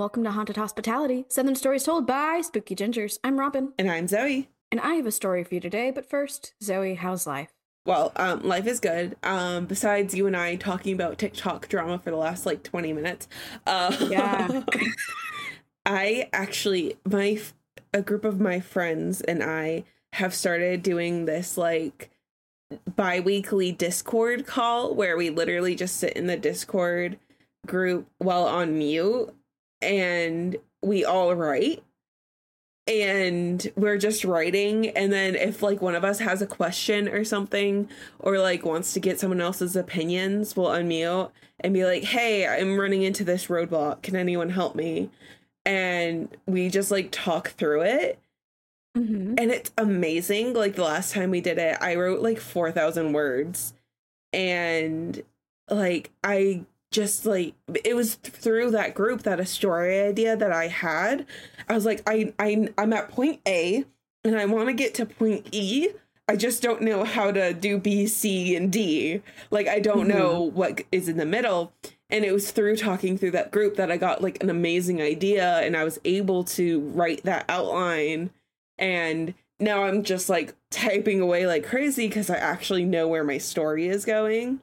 welcome to Haunted Hospitality, Southern Stories Told by Spooky Gingers. I'm Robin. And I'm Zoey. And I have a story for you today, but first, Zoey, how's life? Well, um, life is good. Um, besides you and I talking about TikTok drama for the last like 20 minutes. Uh, yeah. I actually, my, a group of my friends and I have started doing this like bi-weekly Discord call where we literally just sit in the Discord group while on mute and we all write and we're just writing and then if like one of us has a question or something or like wants to get someone else's opinions we'll unmute and be like hey i'm running into this roadblock. Can anyone help me? And we just like talk through it. Mm-hmm. and it's amazing. Like the last time we did it i wrote like 4000 words. And like i just like it was through that group that a story idea that i had. I was like i, I i'm at point a and i want to get to point e. I just don't know how to do b c and d. Like i don't Mhm. know what is in the middle. And it was through talking through that group that i got like an amazing idea and i was able to write that outline. And now i'm just like typing away like crazy because i actually know where my story is going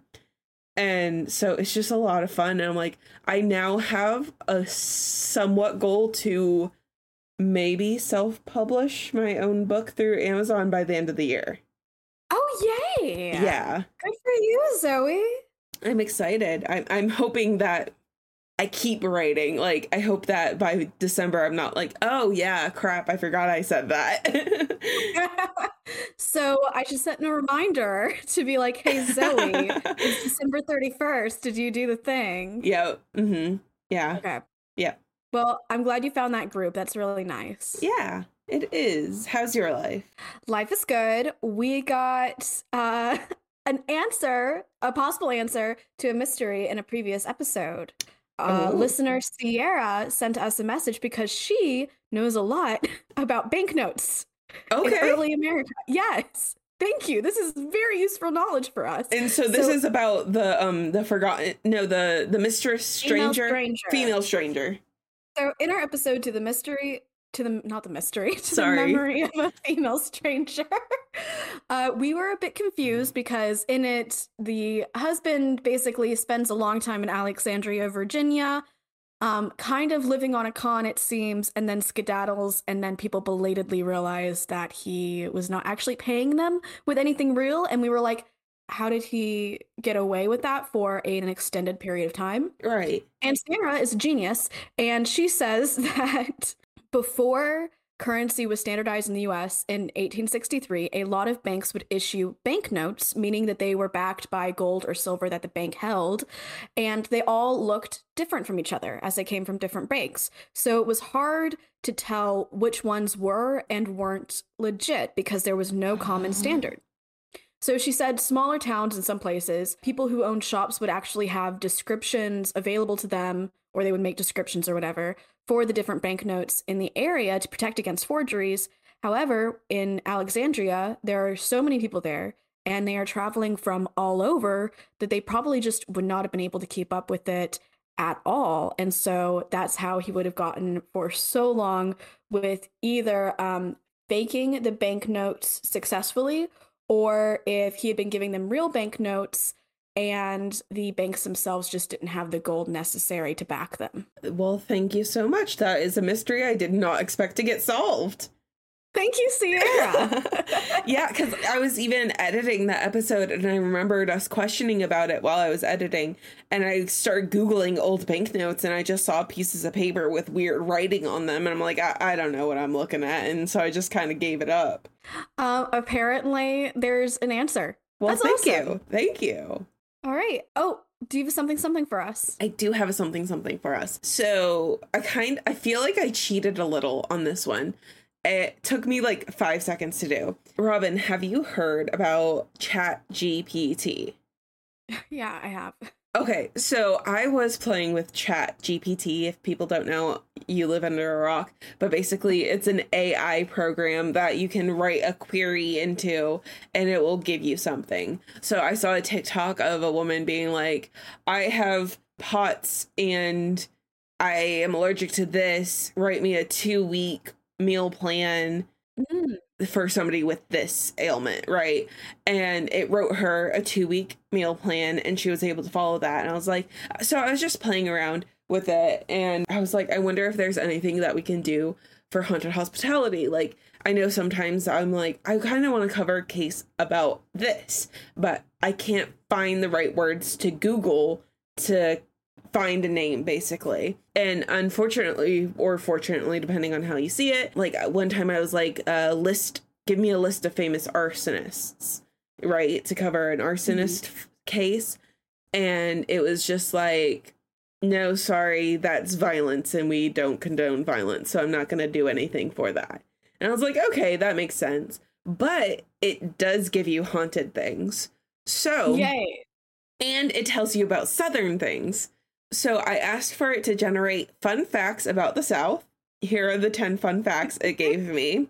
and so it's just a lot of fun and i'm like i now have a somewhat goal to maybe self-publish my own book through amazon by the end of the year Oh, yay. yeah Good for you, Zoey. i'm excited i'm, I'm hoping that i keep writing like i hope that by december i'm not like oh yeah crap i forgot i said that so I should set a reminder to be like, hey, Zoey, it's December 31st. Did you do the thing? yeah mm-hmm yeah Okay. Yeah. Well, I'm glad you found that group. That's really nice. yeah it is how's your life Life is good. We got uh, an answer, a possible answer to a mystery in a previous episode. Uh, Oh. listener Sierra sent us a message because she knows a lot about banknotes in okay early America. Yes. Thank you. This is very useful knowledge for us. And so this So- is about the um the forgotten no the the mistress Female stranger stranger. female stranger. So in our episode to the mystery to the not the mystery to Sorry. the memory of a female stranger, uh, we were a bit confused because in it the husband basically spends a long time in Alexandria, Virginia, um, kind of living on a con it seems, and then skedaddles, and then people belatedly realize that he was not actually paying them with anything real, and we were like. How did he get away with that for an extended period of time? Right. And Sarah is a genius, and she says that before currency was standardized in the US in 1863, a lot of banks would issue banknotes, meaning that they were backed by gold or silver that the bank held, and they all looked different from each other as they came from different banks. So it was hard to tell which ones were and weren't legit because there was no common Oh. standard. So she said smaller towns in some places, people who owned shops would actually have descriptions available to them, or they would make descriptions or whatever, for the different banknotes in the area to protect against forgeries. However, in Alexandria, there are so many people there, and they are traveling from all over that they probably just would not have been able to keep up with it at all. And so that's how he would have gotten for so long with either um, faking the banknotes successfully or if he had been giving them real banknotes and the banks themselves just didn't have the gold necessary to back them. Well, thank you so much. That is a mystery I did not expect to get solved. Thank you, Sierra. yeah, because I was even editing the episode and I remembered us questioning about it while I was editing. And I started Googling old banknotes and I just saw pieces of paper with weird writing on them. And I'm like, I, I don't know what I'm looking at. And so I just kind of gave it up. um, apparently, there's an answer. Well, That's thank awesome. you. Thank you. All right. Oh, do you have something something for us? I do have a something something for us. So I kind I feel like I cheated a little on this one. It took me like five seconds to do. Robin, have you heard about Chat GPT? yeah, I have. Okay, so I was playing with Chat GPT. If people don't know, you live under a rock. But basically, it's an AI program that you can write a query into and it will give you something. So I saw a TikTok of a woman being like, I have pots and I am allergic to this. Write me a two week meal plan Mm. for somebody with this ailment, right? And it wrote her a two week meal plan and she was able to follow that. And I was like, so I was just playing around with it and I was like, I wonder if there's anything that we can do for haunted hospitality. Like, I know sometimes I'm like, I kind of want to cover a case about this, but I can't find the right words to Google to find a name basically. And unfortunately, or fortunately, depending on how you see it, like one time I was like, uh, list, give me a list of famous arsonists, right? To cover an arsonist f- case. And it was just like, no, sorry, that's violence and we don't condone violence. So I'm not going to do anything for that. And I was like, okay, that makes sense. But it does give you haunted things. So, Yay. and it tells you about Southern things. So I asked for it to generate fun facts about the South. Here are the 10 fun facts it gave me.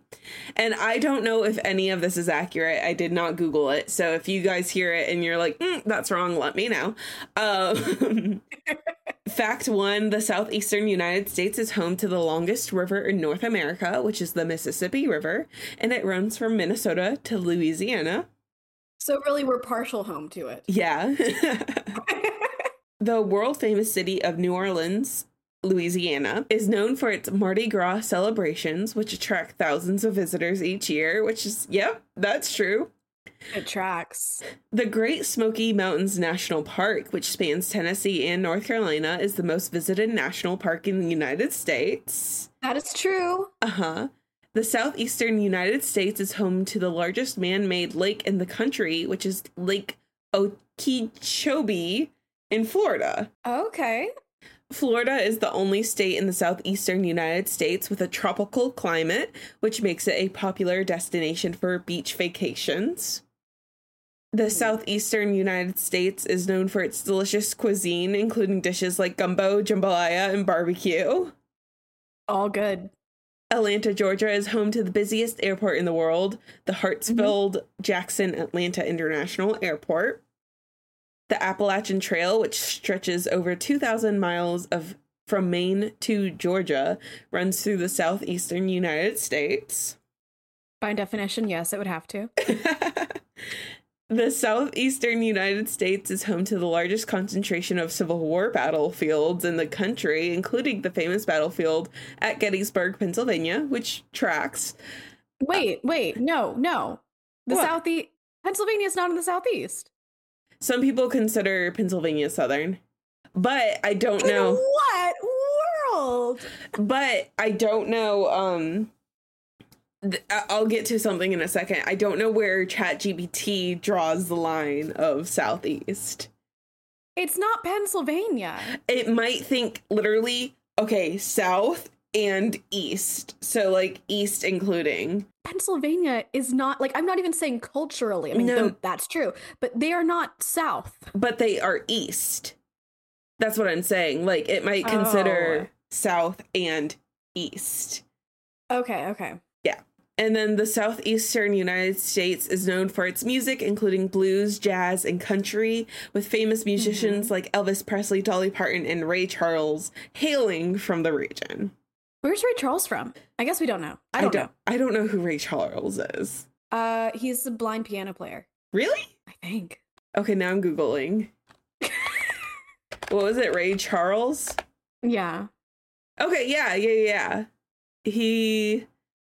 And I don't know if any of this is accurate. I did not Google it. So if you guys hear it and you're like, mm, that's wrong, let me know. Um, fact one the southeastern United States is home to the longest river in North America, which is the Mississippi River. And it runs from Minnesota to Louisiana. So really, we're partial home to it. Yeah. The world famous city of New Orleans, Louisiana, is known for its Mardi Gras celebrations, which attract thousands of visitors each year, which is, yep, that's true. It tracks. The Great Smoky Mountains National Park, which spans Tennessee and North Carolina, is the most visited national park in the United States. That is true. Uh huh. The southeastern United States is home to the largest man made lake in the country, which is Lake Okeechobee in Florida. Okay. Florida is the only state in the southeastern United States with a tropical climate, which makes it a popular destination for beach vacations. The hmm. southeastern United States is known for its delicious cuisine, including dishes like gumbo, jambalaya, and barbecue. All good. Atlanta, Georgia is home to the busiest airport in the world, the mm-hmm. Hartsfield Jackson Atlanta International Airport. The Appalachian Trail, which stretches over 2,000 miles of from Maine to Georgia, runs through the southeastern United States. By definition, yes, it would have to. the southeastern United States is home to the largest concentration of Civil War battlefields in the country, including the famous battlefield at Gettysburg, Pennsylvania, which tracks. Uh, wait, wait, no, no. The southeast Pennsylvania is not in the southeast. Some people consider Pennsylvania southern, but I don't In know. what world? But I don't know. Um, th- I'll get to something in a second. I don't know where ChatGPT draws the line of southeast. It's not Pennsylvania. It might think literally, okay, south and east. So like east including. Pennsylvania is not like I'm not even saying culturally. I mean, No. though that's true, but they are not south. but they are east. That's what I'm saying. Like it might consider Oh. south and east. Okay, okay. Yeah. And then the southeastern United States is known for its music, including blues, jazz, and country, with famous musicians mm-hmm. like Elvis Presley, Dolly Parton, and Ray Charles hailing from the region. Where's Ray Charles from? I guess we don't know. I don't, know. I don't know who Ray Charles is. Uh, he's a blind piano player. Really? I think. Okay, now I'm googling. what was it? Ray Charles? Yeah. Okay, yeah, yeah, yeah. He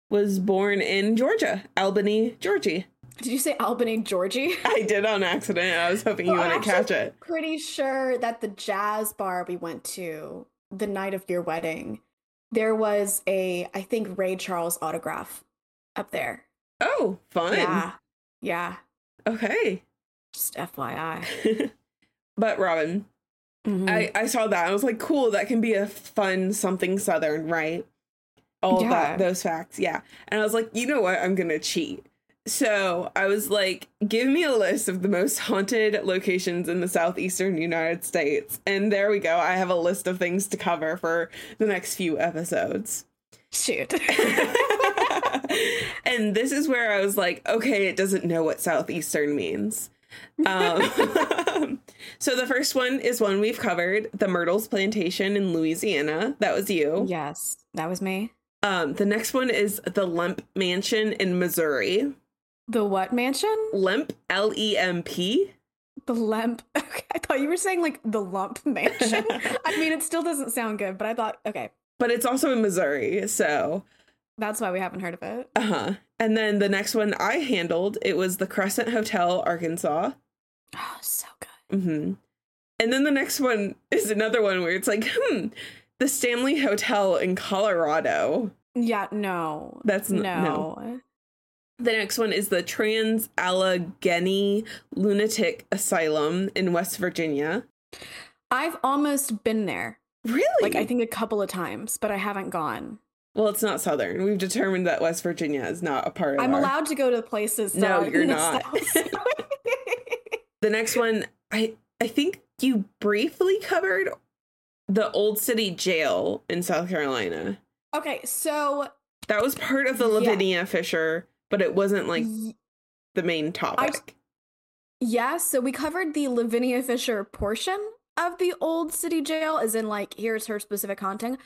was born in Georgia, Albany, Georgia. Did you say Albany, Georgie? I did on accident. I was hoping you Well, wouldn't catch it. Pretty sure that the jazz bar we went to the night of your wedding, there was a I think Ray Charles autograph up there. Oh, fun. Yeah. Yeah. Okay. Just FYI. but Robin, Mhm. I, I saw that. I was like, cool, that can be a fun something southern, right? All Yeah. that those facts. Yeah. And I was like, you know what? I'm gonna cheat. So I was like, give me a list of the most haunted locations in the southeastern United States. And there we go. I have a list of things to cover for the next few episodes. Shoot. and this is where I was like, okay, it doesn't know what southeastern means. Um, so the first one is one we've covered, the Myrtles Plantation in Louisiana. That was you. yes, that was me. Um, the next one is the Lemp Mansion in Missouri. The what mansion? Lemp, L E M P. The Lemp. Okay, I thought you were saying like the Lump Mansion. I mean, it still doesn't sound good, but I thought, okay, But it's also in Missouri. So, that's why we haven't heard of it. uh huh. And then the next one I handled, it was the Crescent Hotel, Arkansas. Oh, so good. Mm-hmm. And then the next one is another one where it's like, hmm, the Stanley Hotel in Colorado. Yeah, no. That's n- no. no. The next one is the Trans Allegheny Lunatic Asylum in West Virginia. I've almost been there. Really? Like I think a couple of times, but I haven't gone. well, it's not Southern. We've determined that West Virginia is not a part of I'm our- allowed to go to the places. No, you're not. The next one, I I think you briefly covered the Old City Jail in South Carolina. okay, so That was part of the Yeah. Lavinia Fisher, but it wasn't like the main topic. yeah, so we covered the Lavinia Fisher portion of the old city jail, as in like here's her specific haunting.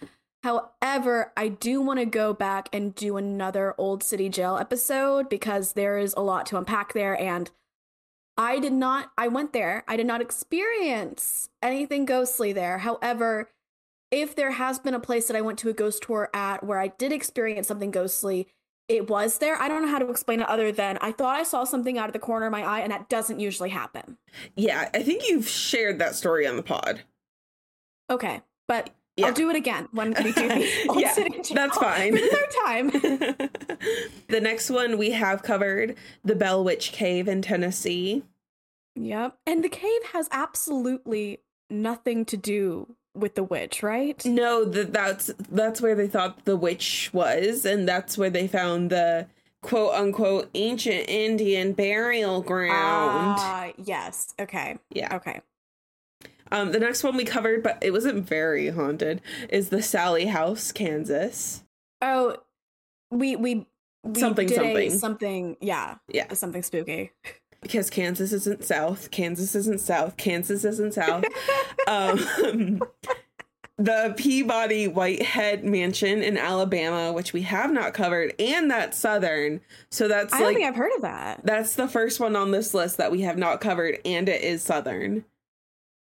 However, I do want to go back and do another old city jail episode because there is a lot to unpack there and I did not I went there. I did not experience anything ghostly there. However, if there has been a place that I went to a ghost tour at where I did experience something ghostly, it was there. I don't know how to explain it other than I thought I saw something out of the corner of my eye and that doesn't usually happen. yeah, I think you've shared that story on the pod. Okay, but Yeah. I'll do it again when we do the Yeah, that's fine. for the third time. the next one we have covered the Bell Witch Cave in Tennessee. yep. And the cave has absolutely nothing to do with the witch, right? No, that that's that's where they thought the witch was, and that's where they found the quote unquote ancient Indian burial ground. Ah, yes. Okay. yeah. Okay. Um, the next one we covered, but it wasn't very haunted, is the Sallie House, Kansas. Oh, we we, we Something, something. something. Yeah, Yeah, something spooky. Because Kansas isn't south. Kansas isn't south. Kansas isn't south. um, the Peabody Whitehead Mansion in Alabama, which we have not covered, and that's southern. So that's I don't like think I've heard of that. that's the first one on this list that we have not covered, and it is southern.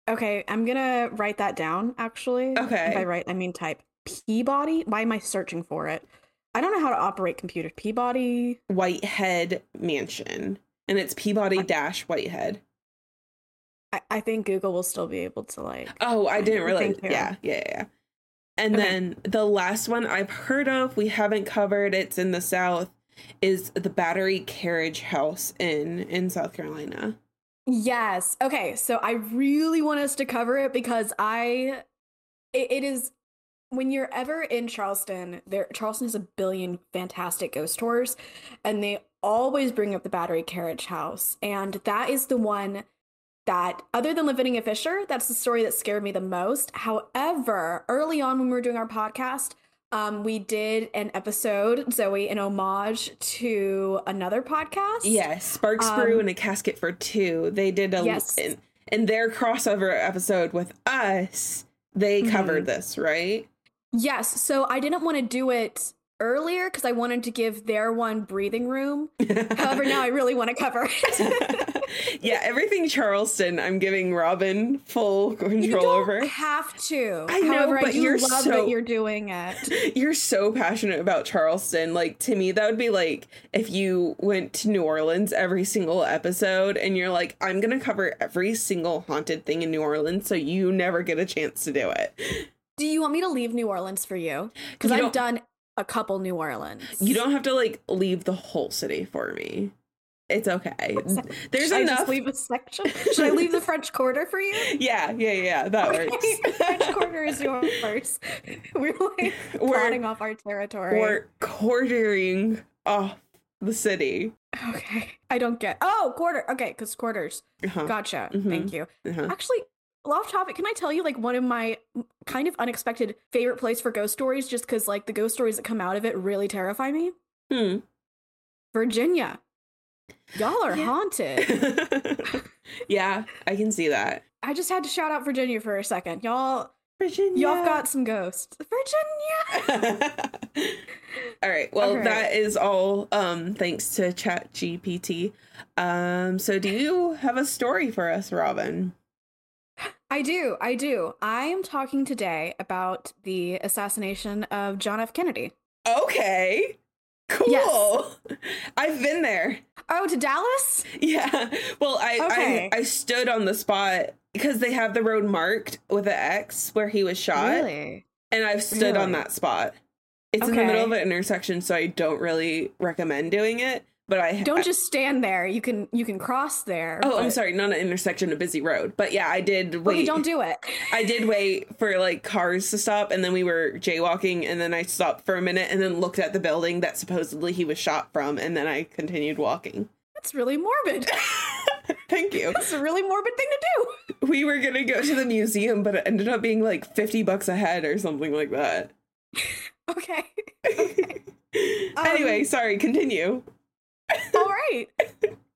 Okay, I'm gonna write that down. Actually, Okay. If I write, I mean type Peabody. Why am I searching for it? I don't know how to operate computer. Peabody. Whitehead Mansion, and it's Peabody dash Whitehead. I, I think Google will still be able to like. Oh, I didn't realize. Thank you. Yeah, yeah, yeah, yeah. And Okay. then the last one I've heard of, we haven't covered. It's in the south. Is the Battery Carriage House in in South Carolina? Yes. Okay. So I really want us to cover it because I, it, it is when you're ever in Charleston. There, Charleston has a billion fantastic ghost tours, and they always bring up the Battery Carriage House, and that is the one that, other than Lavinia Fisher, that's the story that scared me the most. However, early on when we were doing our podcast. Um, we did an episode, Zoey, an homage to another podcast. Yes, Sparks Brew Um, and a Casket for Two. They did a Yes. in, in their crossover episode with us. They covered this, right? Yes. So I didn't want to do it earlier because I wanted to give their one breathing room. However, now I really want to cover it. yeah, everything Charleston, I'm giving Robin full control over. have to. I know, However, I but do you're love so- that you're doing it. You're so passionate about Charleston. Like to me, that would be like if you went to New Orleans every single episode and you're like, I'm gonna cover every single haunted thing in New Orleans, so you never get a chance to do it. Do you want me to leave New Orleans for you? Because I've done a couple New Orleans. You don't have to like leave the whole city for me. It's okay. There's Should I enough. just leave a section? Should I leave the French Quarter for you? yeah, yeah, yeah. That Okay, works. French Quarter is yours. We're like We're- plotting off our territory. We're quartering off the city. Okay. I don't get. Oh, quarter. Okay, because quarters. Uh-huh. Gotcha. Mhm. Thank you. Uh-huh. Actually, off topic, can I tell you like one of my kind of unexpected favorite place for ghost stories just because like the ghost stories that come out of it really terrify me? Hmm. Virginia. Y'all are haunted. yeah, I can see that. I just had to shout out Virginia for a second. Y'all Virginia. y'all got some ghosts. Virginia. all right. Well, All right. that is all um thanks to Chat GPT. Um so do you have a story for us, Robin? I do. I do. I am talking today about the assassination of John F. Kennedy. Okay. Cool. Yes. I've been there. Oh, to Dallas? Yeah. Well, I Okay. I, I stood on the spot because they have the road marked with an X where he was shot, Really? and I've stood on that spot. It's in the middle of an intersection, so I don't really recommend doing it. But I Don't just stand there. You can you can cross there. Oh, I'm sorry, not an intersection, a busy road. But yeah, I did wait. Okay, don't do it. I did wait for like cars to stop, and then we were jaywalking, and then I stopped for a minute, and then looked at the building that supposedly he was shot from, and then I continued walking. That's really morbid. Thank you. It's a really morbid thing to do. We were gonna go to the museum, but it ended up being like fifty bucks a head or something like that. Okay. anyway, Um, sorry. Continue. All right.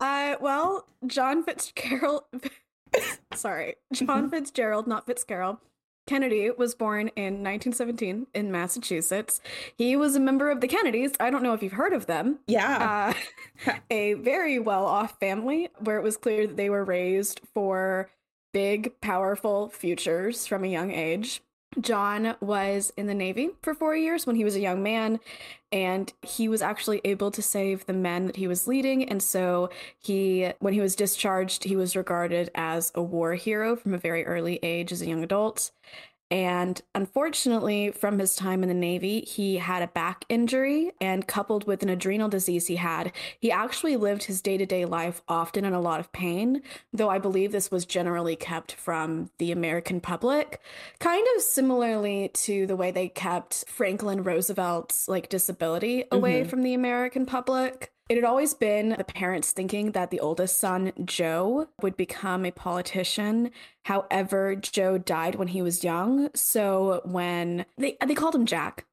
Uh, well, John Fitzgerald. sorry, John Fitzgerald, not Fitzgerald. Kennedy was born in 1917 in Massachusetts. He was a member of the Kennedys. I don't know if you've heard of them. Yeah. Uh, a very well off family where it was clear that they were raised for big, powerful futures from a young age. John was in the Navy for four years when he was a young man, and he was actually able to save the men that he was leading. And so he, when he was discharged, he was regarded as a war hero from a very early age as a young adult. And unfortunately, from his time in the Navy, he had a back injury, and coupled with an adrenal disease he had, he actually lived his day to day life often in a lot of pain, though I believe this was generally kept from the American public. Kind of similarly to the way they kept Franklin Roosevelt's like disability away Mhm. from the American public. It had always been the parents thinking that the oldest son, Joe, would become a politician. However, Joe died when he was young. So when they they called him Jack,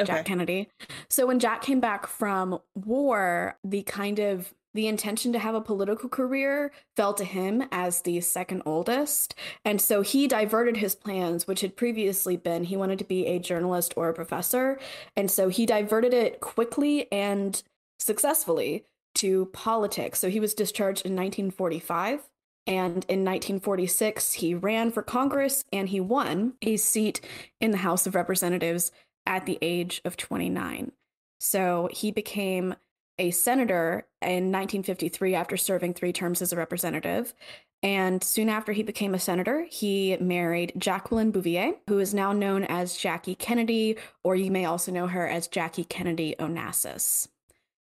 okay. Jack Kennedy. So when Jack came back from war, the kind of the intention to have a political career fell to him as the second oldest. And so he diverted his plans, which had previously been he wanted to be a journalist or a professor. And so he diverted it quickly and successfully to politics. So he was discharged in 1945. And in 1946, he ran for Congress and he won a seat in the House of Representatives at the age of 29. So he became a senator in 1953 after serving three terms as a representative. And soon after he became a senator, he married Jacqueline Bouvier, who is now known as Jackie Kennedy, or you may also know her as Jackie Kennedy Onassis.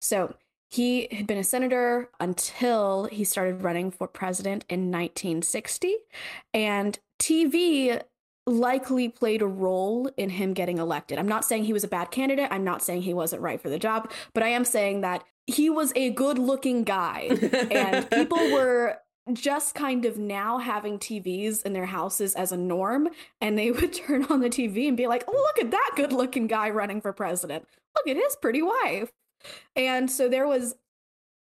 So he had been a senator until he started running for president in 1960. And TV likely played a role in him getting elected. I'm not saying he was a bad candidate. I'm not saying he wasn't right for the job, but I am saying that he was a good looking guy. and people were just kind of now having TVs in their houses as a norm, and they would turn on the TV and be like, oh, look at that good looking guy running for president. Look at his pretty wife. And so there was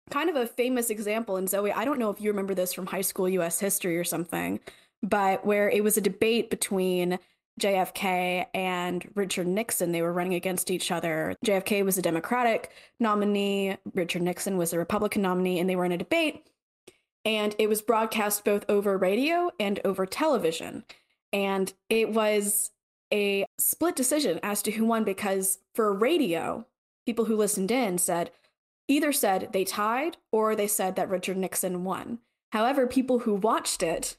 kind of a famous example. And Zoey, I don't know if you remember this from high school US history or something, but where it was a debate between JFK and Richard Nixon. They were running against each other. JFK was a Democratic nominee, Richard Nixon was a Republican nominee, and they were in a debate. And it was broadcast both over radio and over television. And it was a split decision as to who won because for radio, people who listened in said either said they tied or they said that Richard Nixon won. However, people who watched it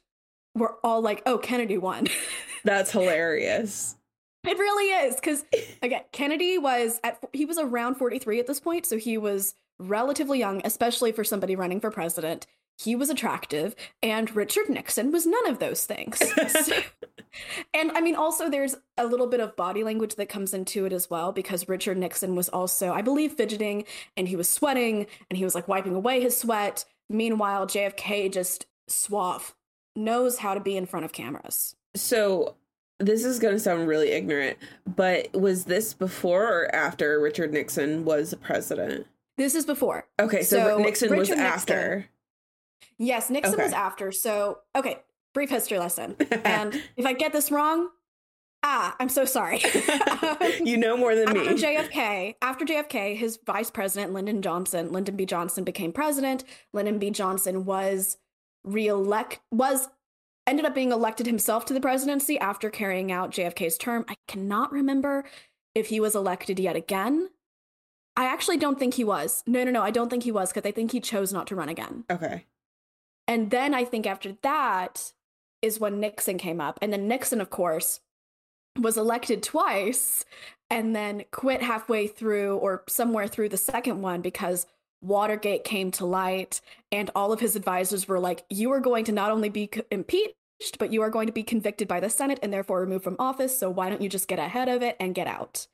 were all like, oh, Kennedy won. That's hilarious. It really is because again, Kennedy was at he was around 43 at this point, so he was relatively young, especially for somebody running for president. He was attractive, and Richard Nixon was none of those things. So- and I mean, also there's a little bit of body language that comes into it as well because Richard Nixon was also, I believe, fidgeting and he was sweating and he was like wiping away his sweat. Meanwhile, JFK just suave, knows how to be in front of cameras. So this is going to sound really ignorant, but was this before or after Richard Nixon was president? This is before. Okay, so, So, Nixon was Richard Nixon- after. Yes, Nixon was after. So, okay, brief history lesson. And if I get this wrong, ah, I'm so sorry. you know more than after me. JFK, after JFK, his vice president Lyndon Johnson, Lyndon B. Johnson became president. Lyndon B. Johnson was reelect was ended up being elected himself to the presidency after carrying out JFK's term. I cannot remember if he was elected yet again. I actually don't think he was. No, no, no, I don't think he was because I think he chose not to run again. okay. And then I think after that is when Nixon came up. And then Nixon, of course, was elected twice and then quit halfway through or somewhere through the second one because Watergate came to light. And all of his advisors were like, you are going to not only be impeached, but you are going to be convicted by the Senate and therefore removed from office. So why don't you just get ahead of it and get out?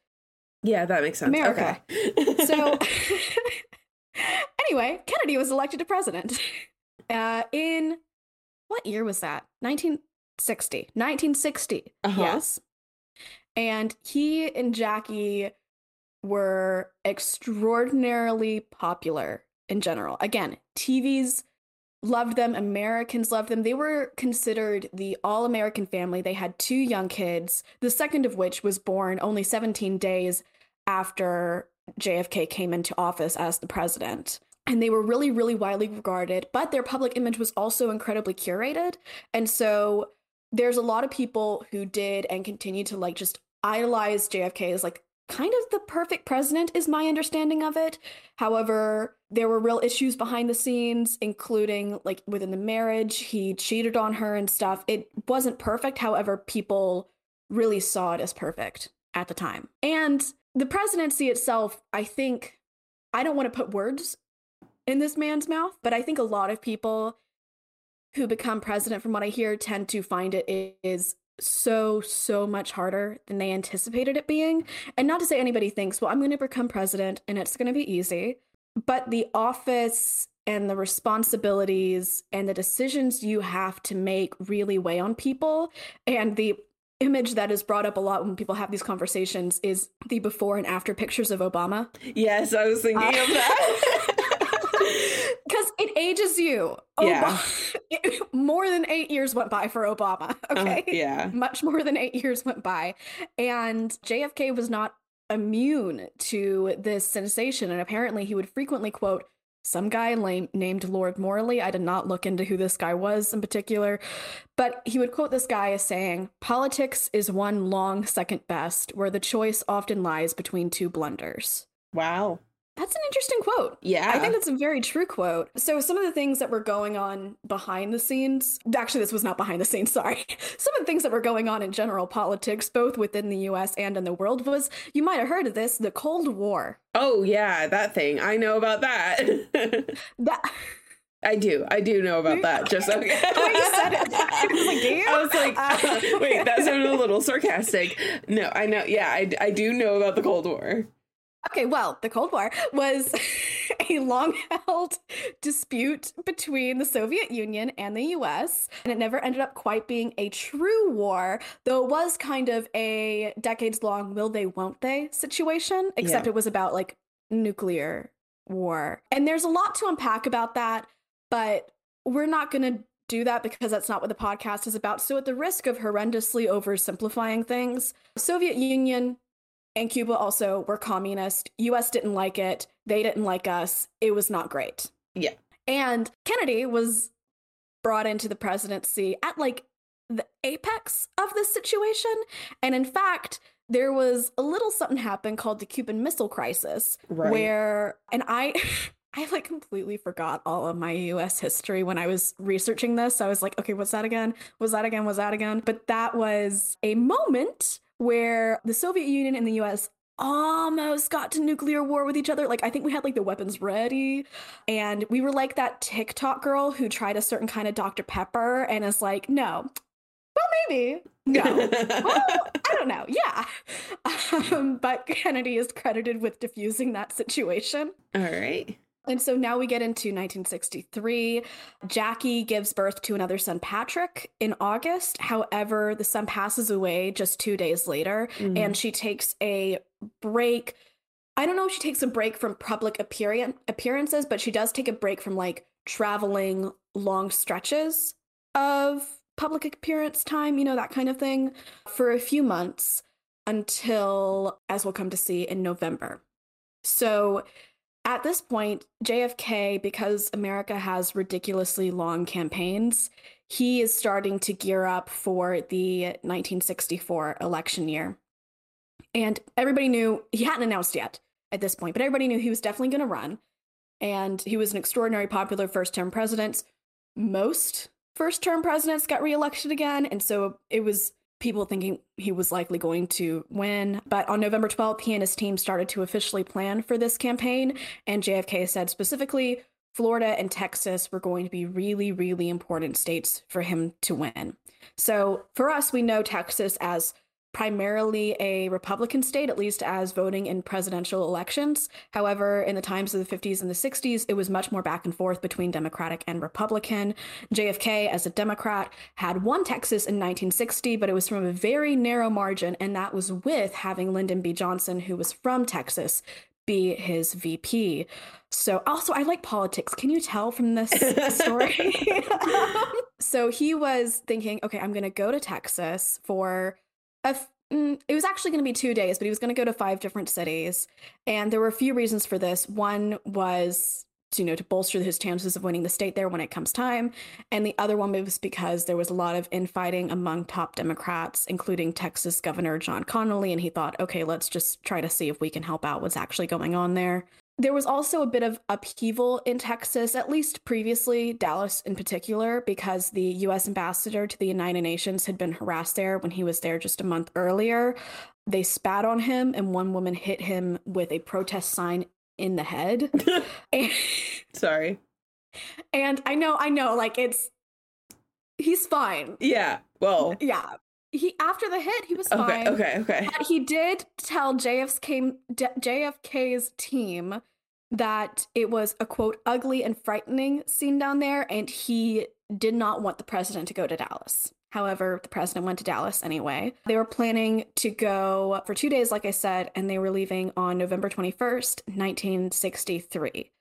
Yeah, that makes sense. America. Okay. So, anyway, Kennedy was elected to president. Uh, in what year was that? 1960. 1960. Uh-huh. Yes. And he and Jackie were extraordinarily popular in general. Again, TVs loved them, Americans loved them. They were considered the all American family. They had two young kids, the second of which was born only 17 days after JFK came into office as the president. And they were really, really widely regarded, but their public image was also incredibly curated. And so there's a lot of people who did and continue to like just idolize JFK as like kind of the perfect president, is my understanding of it. However, there were real issues behind the scenes, including like within the marriage. He cheated on her and stuff. It wasn't perfect. However, people really saw it as perfect at the time. And the presidency itself, I think, I don't want to put words in this man's mouth, but I think a lot of people who become president, from what I hear, tend to find it is so, so much harder than they anticipated it being. And not to say anybody thinks, well, I'm going to become president and it's going to be easy, but the office and the responsibilities and the decisions you have to make really weigh on people. And the image that is brought up a lot when people have these conversations is the before and after pictures of Obama. yes, I was thinking of uh, that. Ages you. Yeah. Obama- more than eight years went by for Obama. Okay. Uh, yeah. Much more than eight years went by. And JFK was not immune to this sensation. And apparently, he would frequently quote some guy lame, named Lord Morley. I did not look into who this guy was in particular, but he would quote this guy as saying, Politics is one long second best, where the choice often lies between two blunders. Wow. That's an interesting quote. Yeah. I think that's a very true quote. So, some of the things that were going on behind the scenes, actually, this was not behind the scenes, sorry. Some of the things that were going on in general politics, both within the US and in the world, was you might have heard of this the Cold War. Oh yeah, that thing. I know about that. That. I do. I do know about that. Just okay. Said it, I was like? I was like, Uh, wait, that sounded a little sarcastic. No, I know. Yeah, I, I do know about the Cold War. Okay, well, the Cold War was a long held dispute between the Soviet Union and the US, and it never ended up quite being a true war, though it was kind of a decades long will they, won't they situation, except Yeah. it was about like nuclear war. And there's a lot to unpack about that, but we're not going to do that because that's not what the podcast is about. So, at the risk of horrendously oversimplifying things, Soviet Union and Cuba also were communist. US didn't like it. They didn't like us. It was not great. Yeah. And Kennedy was brought into the presidency at like the apex of this situation. And in fact, there was a little something happened called the Cuban Missile Crisis, Right. where, and I. I like completely forgot all of my US history when I was researching this. I was like, okay, what's that again? Was that again? Was that again? But that was a moment where the Soviet Union and the US almost got to nuclear war with each other. Like, I think we had like the weapons ready. And we were like that TikTok girl who tried a certain kind of Dr. Pepper and is like, no, well, maybe. No. well, I don't know. Yeah. Um, but Kennedy is credited with diffusing that situation. All right. And so now we get into 1963. Jackie gives birth to another son, Patrick, in August. However, the son passes away just two days later, Mhm. and she takes a break I don't know if she takes a break from public appearance appearances, but she does take a break from like traveling long stretches of public appearance time, you know, that kind of thing, for a few months until, as we'll come to see, in November. So at this point, JFK, because America has ridiculously long campaigns, he is starting to gear up for the 1964 election year. And everybody knew he hadn't announced yet at this point, but everybody knew he was definitely going to run. And he was an extraordinary popular first term president. Most first term presidents got reelected again. And so it was people thinking he was likely going to win. But on November 12th, he and his team started to officially plan for this campaign. And JFK said specifically, Florida and Texas were going to be really, really important states for him to win. So for us, we know Texas as primarily a Republican state, at least as voting in presidential elections. However, in the times of the 50s and the 60s, it was much more back and forth between Democratic and Republican. JFK, as a Democrat, had won Texas in 1960, but it was from a very narrow margin, and that was with having Lyndon B. Johnson, who was from Texas, be his VP. So, also, I like politics. Can you tell from this story? so, he was thinking, okay, I'm going to go to Texas for mm, it was actually going to be two days, but he was going to go to five different cities. And there were a few reasons for this. One was you know to bolster his chances of winning the state there when it comes time and the other one was because there was a lot of infighting among top democrats including texas governor john connally and he thought okay let's just try to see if we can help out what's actually going on there there was also a bit of upheaval in Texas, at least previously, Dallas in particular, because the US ambassador to the United Nations had been harassed there when he was there just a month earlier. They spat on him, and one woman hit him with a protest sign in the head. and, Sorry. And I know, I know, like it's, he's fine. Yeah. Well, yeah he after the hit he was fine. Okay, okay, okay. But he did tell JFK, JFK's team that it was a quote ugly and frightening scene down there, and he did not want the president to go to Dallas. However, the president went to Dallas anyway. They were planning to go for two days, like I said, and they were leaving on November 21st, 1963.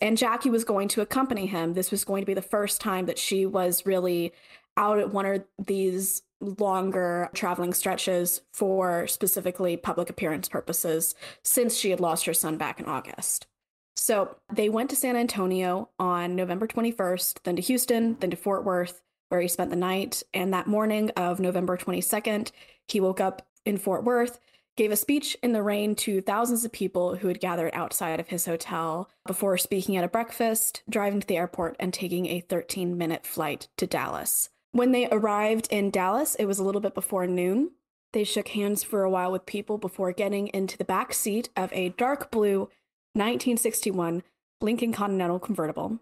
And Jackie was going to accompany him. This was going to be the first time that she was really out at one of these longer traveling stretches for specifically public appearance purposes since she had lost her son back in August. So they went to San Antonio on November 21st, then to Houston, then to Fort Worth, where he spent the night. And that morning of November 22nd, he woke up in Fort Worth, gave a speech in the rain to thousands of people who had gathered outside of his hotel before speaking at a breakfast, driving to the airport, and taking a 13 minute flight to Dallas. When they arrived in Dallas, it was a little bit before noon. They shook hands for a while with people before getting into the back seat of a dark blue 1961 Lincoln Continental convertible.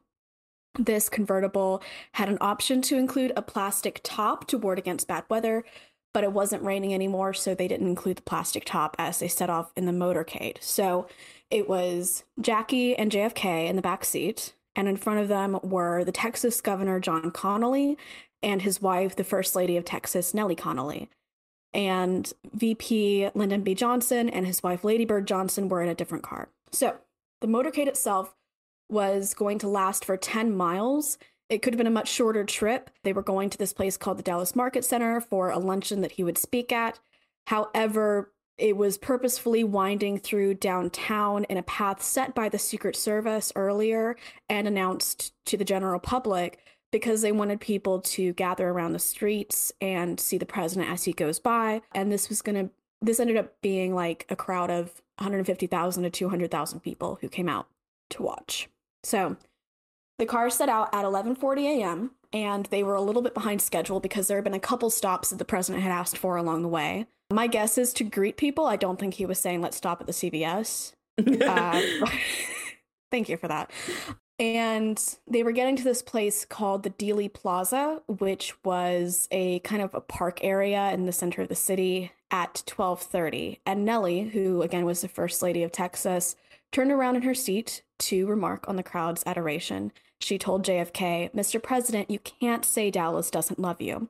This convertible had an option to include a plastic top to ward against bad weather, but it wasn't raining anymore, so they didn't include the plastic top as they set off in the motorcade. So it was Jackie and JFK in the back seat, and in front of them were the Texas Governor John Connally and his wife, the First Lady of Texas, Nellie Connally. And VP Lyndon B. Johnson and his wife, Lady Bird Johnson, were in a different car. So the motorcade itself was going to last for 10 miles. It could have been a much shorter trip. They were going to this place called the Dallas Market Center for a luncheon that he would speak at. However, it was purposefully winding through downtown in a path set by the Secret Service earlier and announced to the general public because they wanted people to gather around the streets and see the president as he goes by. And this was going to, this ended up being like a crowd of 150,000 to 200,000 people who came out to watch. So the car set out at 11:40 a.m. and they were a little bit behind schedule because there had been a couple stops that the president had asked for along the way. My guess is to greet people. I don't think he was saying let's stop at the CVS. uh, thank you for that. And they were getting to this place called the Dealey Plaza, which was a kind of a park area in the center of the city at 12:30. And Nellie, who again was the first lady of Texas, turned around in her seat to remark on the crowd's adoration. She told JFK, "Mr. President, you can't say Dallas doesn't love you."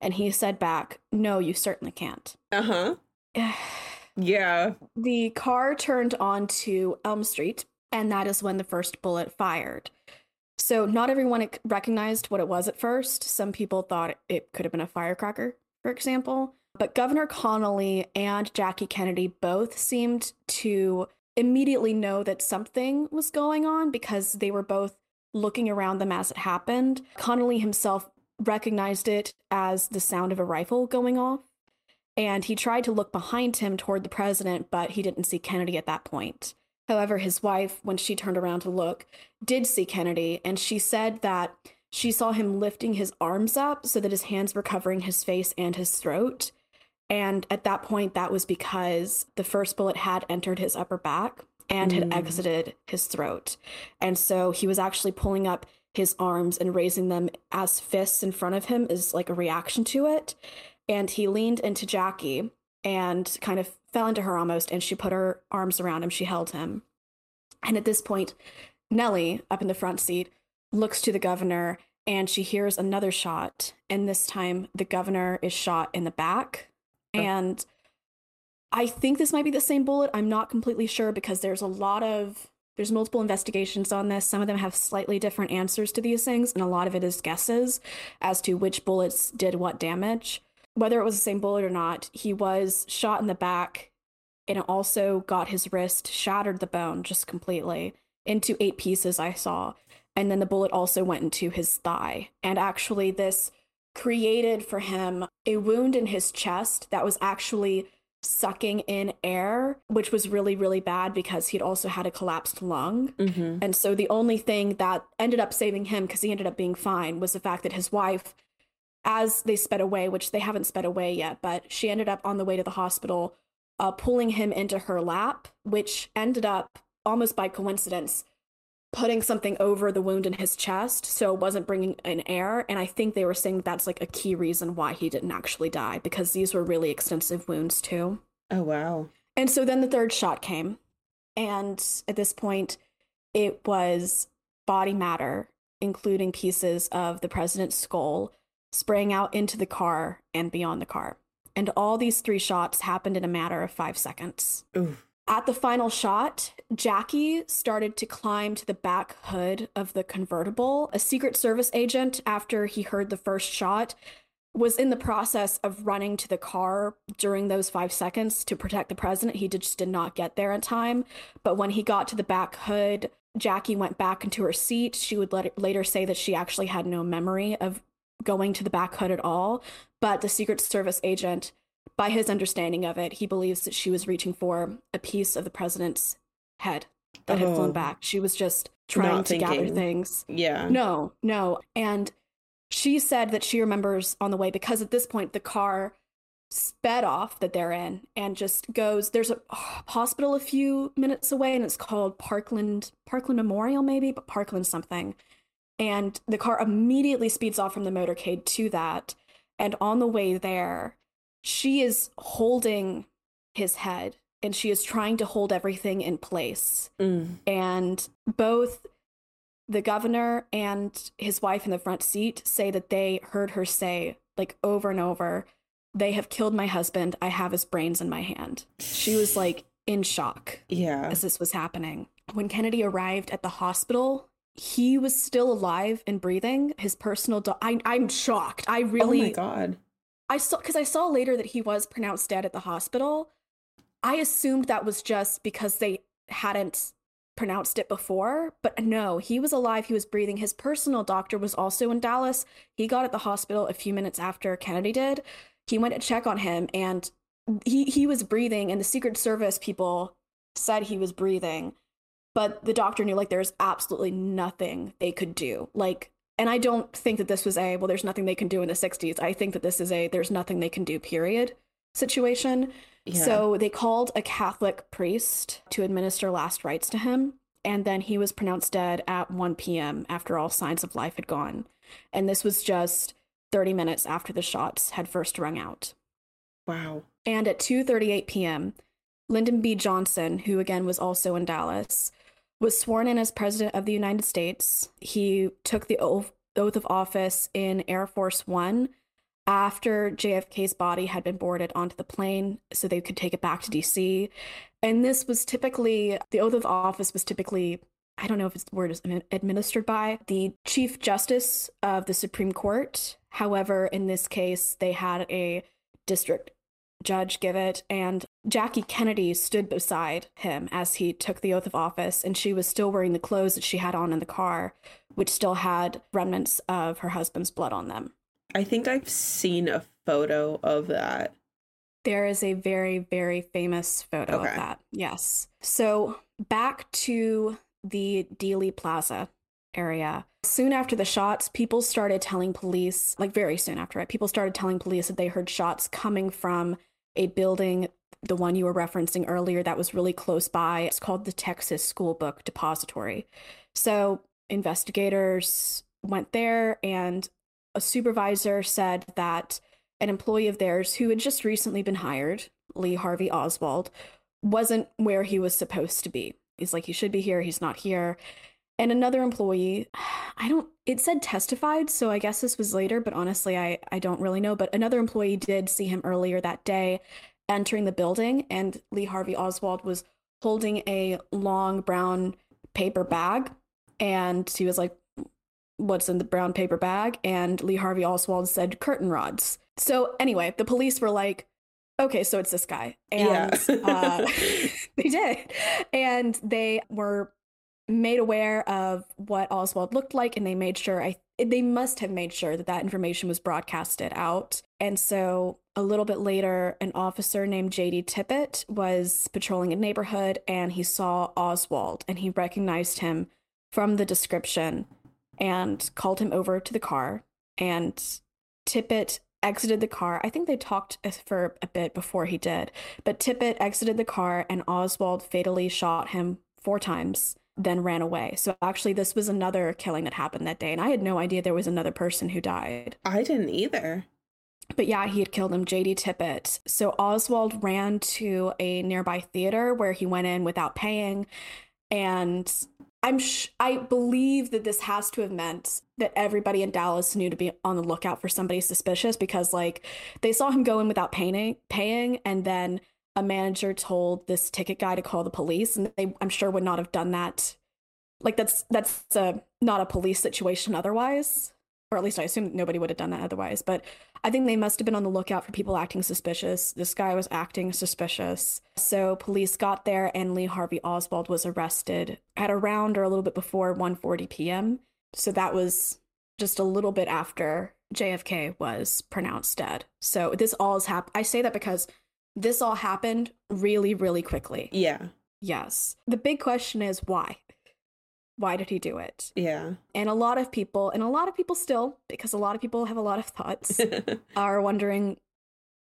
And he said back, "No, you certainly can't." Uh-huh. Yeah. The car turned onto Elm Street, and that is when the first bullet fired. So, not everyone recognized what it was at first. Some people thought it could have been a firecracker, for example. But Governor Connally and Jackie Kennedy both seemed to immediately know that something was going on because they were both looking around them as it happened. Connally himself recognized it as the sound of a rifle going off. And he tried to look behind him toward the president, but he didn't see Kennedy at that point. However, his wife, when she turned around to look, did see Kennedy, and she said that she saw him lifting his arms up so that his hands were covering his face and his throat. And at that point, that was because the first bullet had entered his upper back and had mm. exited his throat. And so he was actually pulling up his arms and raising them as fists in front of him as like a reaction to it. And he leaned into Jackie and kind of fell into her almost, and she put her arms around him. She held him. And at this point, Nellie, up in the front seat, looks to the governor and she hears another shot. And this time, the governor is shot in the back. Oh. And I think this might be the same bullet. I'm not completely sure because there's a lot of there's multiple investigations on this. Some of them have slightly different answers to these things, and a lot of it is guesses as to which bullets did what damage. Whether it was the same bullet or not, he was shot in the back and it also got his wrist, shattered the bone just completely into eight pieces, I saw. And then the bullet also went into his thigh. And actually, this created for him a wound in his chest that was actually sucking in air, which was really, really bad because he'd also had a collapsed lung. Mm-hmm. And so the only thing that ended up saving him, because he ended up being fine, was the fact that his wife, as they sped away, which they haven't sped away yet, but she ended up on the way to the hospital, uh, pulling him into her lap, which ended up almost by coincidence putting something over the wound in his chest so it wasn't bringing in air and i think they were saying that's like a key reason why he didn't actually die because these were really extensive wounds too. Oh wow. And so then the third shot came and at this point it was body matter including pieces of the president's skull spraying out into the car and beyond the car and all these three shots happened in a matter of five seconds Oof. At the final shot, Jackie started to climb to the back hood of the convertible. A Secret Service agent, after he heard the first shot, was in the process of running to the car during those five seconds to protect the president. He just did not get there in time. But when he got to the back hood, Jackie went back into her seat. She would later say that she actually had no memory of going to the back hood at all. But the Secret Service agent by his understanding of it, he believes that she was reaching for a piece of the president's head that had flown oh. back. She was just trying to thinking. gather things. Yeah. No, no. And she said that she remembers on the way because at this point the car sped off that they're in and just goes there's a hospital a few minutes away and it's called Parkland Parkland Memorial maybe but Parkland something and the car immediately speeds off from the motorcade to that and on the way there she is holding his head and she is trying to hold everything in place. Mm. And both the governor and his wife in the front seat say that they heard her say, like over and over, they have killed my husband. I have his brains in my hand. She was like in shock. Yeah. As this was happening. When Kennedy arrived at the hospital, he was still alive and breathing. His personal do- I I'm shocked. I really Oh my god. I saw because I saw later that he was pronounced dead at the hospital. I assumed that was just because they hadn't pronounced it before, but no, he was alive, he was breathing. His personal doctor was also in Dallas. He got at the hospital a few minutes after Kennedy did. He went to check on him and he he was breathing and the Secret Service people said he was breathing. But the doctor knew like there's absolutely nothing they could do. Like and I don't think that this was a, well, there's nothing they can do in the 60s. I think that this is a, there's nothing they can do, period situation. Yeah. So they called a Catholic priest to administer last rites to him. And then he was pronounced dead at 1 p.m. after all signs of life had gone. And this was just 30 minutes after the shots had first rung out. Wow. And at 2:38 p.m., Lyndon B. Johnson, who again was also in Dallas, was sworn in as president of the United States. He took the oath, of office in Air Force One after JFK's body had been boarded onto the plane so they could take it back to DC. And this was typically, the oath of office was typically, I don't know if it's the word is administered by the Chief Justice of the Supreme Court. However, in this case, they had a district judge give it, and Jackie Kennedy stood beside him as he took the oath of office, and she was still wearing the clothes that she had on in the car, which still had remnants of her husband's blood on them. I think I've seen a photo of that. There is a very, very famous photo okay. of that. Yes. So back to the Dealey Plaza area. Soon after the shots, people started telling police, like very soon after it, people started telling police that they heard shots coming from a building, the one you were referencing earlier, that was really close by. It's called the Texas School Book Depository. So investigators went there, and a supervisor said that an employee of theirs who had just recently been hired, Lee Harvey Oswald, wasn't where he was supposed to be. He's like, he should be here, he's not here. And another employee, I don't, it said testified, so I guess this was later, but honestly, I, I don't really know. But another employee did see him earlier that day entering the building, and Lee Harvey Oswald was holding a long brown paper bag. And he was like, What's in the brown paper bag? And Lee Harvey Oswald said curtain rods. So anyway, the police were like, okay, so it's this guy. And yeah. uh, they did. And they were made aware of what Oswald looked like, and they made sure I they must have made sure that that information was broadcasted out. And so a little bit later, an officer named JD Tippit was patrolling a neighborhood and he saw Oswald and he recognized him from the description and called him over to the car. And Tippit exited the car. I think they talked for a bit before he did, but Tippit exited the car and Oswald fatally shot him four times then ran away. So actually, this was another killing that happened that day. And I had no idea there was another person who died. I didn't either. But yeah, he had killed him, JD Tippit. So Oswald ran to a nearby theater where he went in without paying. And I'm sh- I believe that this has to have meant that everybody in Dallas knew to be on the lookout for somebody suspicious because like they saw him go in without paying paying and then a manager told this ticket guy to call the police and they i'm sure would not have done that. Like that's that's a not a police situation otherwise or at least i assume nobody would have done that otherwise but i think they must have been on the lookout for people acting suspicious. This guy was acting suspicious. So police got there and lee harvey oswald was arrested at around or a little bit before 1.40 p.m so that was just a little bit after jfk was pronounced dead. So this all has happened i say that because this all happened really, really quickly. Yeah. Yes. The big question is why? Why did he do it? Yeah. And a lot of people, and a lot of people still, because a lot of people have a lot of thoughts, are wondering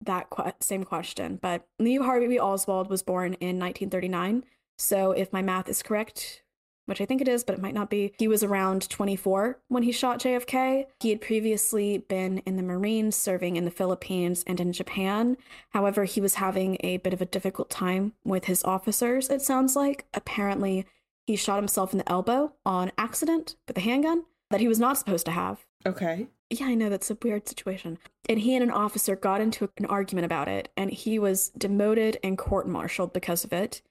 that same question. But Lee Harvey Oswald was born in 1939. So if my math is correct, which I think it is, but it might not be. He was around 24 when he shot JFK. He had previously been in the Marines, serving in the Philippines and in Japan. However, he was having a bit of a difficult time with his officers, it sounds like. Apparently, he shot himself in the elbow on accident with a handgun that he was not supposed to have. Okay. Yeah, I know that's a weird situation. And he and an officer got into an argument about it, and he was demoted and court martialed because of it.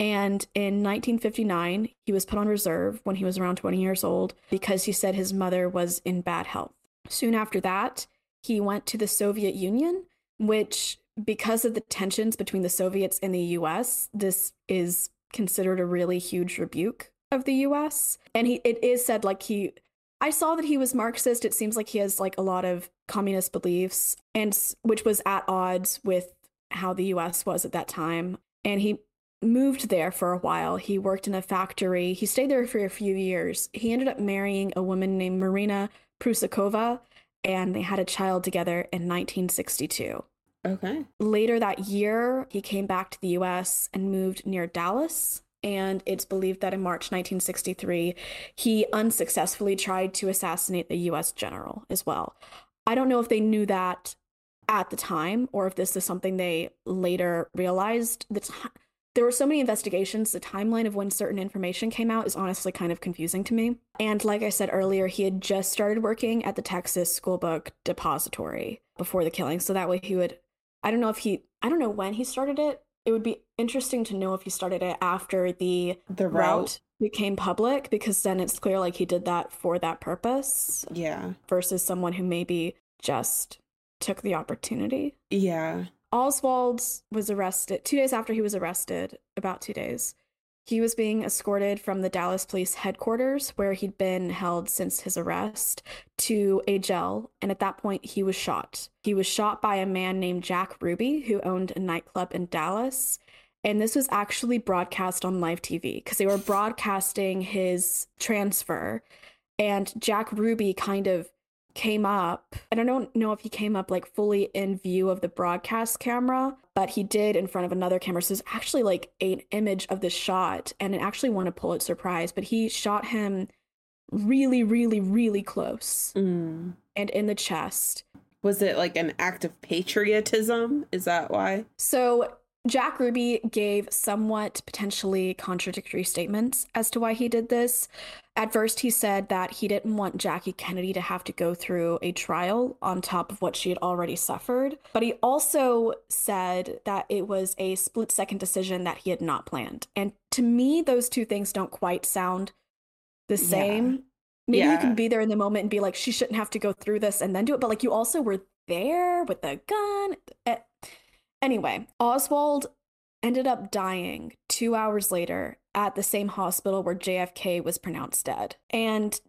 And in 1959, he was put on reserve when he was around 20 years old because he said his mother was in bad health. Soon after that, he went to the Soviet Union, which, because of the tensions between the Soviets and the US, this is considered a really huge rebuke of the US. And he it is said like he I saw that he was Marxist. It seems like he has like a lot of communist beliefs and which was at odds with how the US was at that time. And he moved there for a while. He worked in a factory. He stayed there for a few years. He ended up marrying a woman named Marina Prusakova, and they had a child together in 1962. Okay. Later that year, he came back to the US and moved near Dallas. And it's believed that in March 1963, he unsuccessfully tried to assassinate the US general as well. I don't know if they knew that at the time or if this is something they later realized. The time there were so many investigations. The timeline of when certain information came out is honestly kind of confusing to me. And like I said earlier, he had just started working at the Texas School Book Depository before the killing. So that way he would, I don't know if he, I don't know when he started it. It would be interesting to know if he started it after the, The route route. became public, because then it's clear like he did that for that purpose Yeah. versus someone who maybe just took the opportunity. Yeah. Oswald was arrested two days after he was arrested, about two days. He was being escorted from the Dallas police headquarters, where he'd been held since his arrest, to a jail. And at that point, he was shot. He was shot by a man named Jack Ruby, who owned a nightclub in Dallas. And this was actually broadcast on live TV because they were broadcasting his transfer. And Jack Ruby kind of came up and i don't know if he came up like fully in view of the broadcast camera but he did in front of another camera so it's actually like an image of the shot and it actually won a pulitzer prize but he shot him really really really close Mm. and in the chest Was it like an act of patriotism? Is that why? so Jack Ruby gave somewhat potentially contradictory statements as to why he did this. At first, he said that he didn't want Jackie Kennedy to have to go through a trial on top of what she had already suffered. But he also said that it was a split second decision that he had not planned. And to me, those two things don't quite sound the Yeah. same. Maybe you can be there in the moment and be like, she shouldn't have to go through this and then do it. But like, you also were there with the gun. Eh, Anyway, Oswald ended up dying two hours later at the same hospital where JFK was pronounced dead. And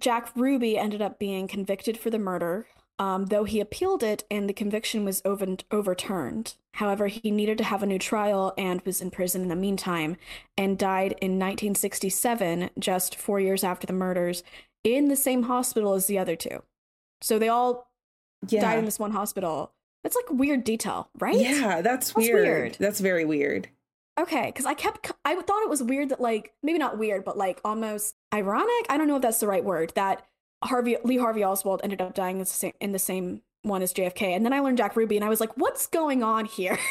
Jack Ruby ended up being convicted for the murder, um, though he appealed it and the conviction was over- overturned. However, he needed to have a new trial and was in prison in the meantime and died in 1967, just four years after the murders, in the same hospital as the other two. So they all Yeah. died in this one hospital. That's like weird detail, right? Yeah, that's, That's weird. weird. That's very weird. Okay, because I kept, I thought it was weird that, like, maybe not weird, but like almost ironic. I don't know if that's the right word. That Harvey Lee Harvey Oswald ended up dying in the same, in the same one as JFK, and then I learned Jack Ruby, and I was like, what's going on here?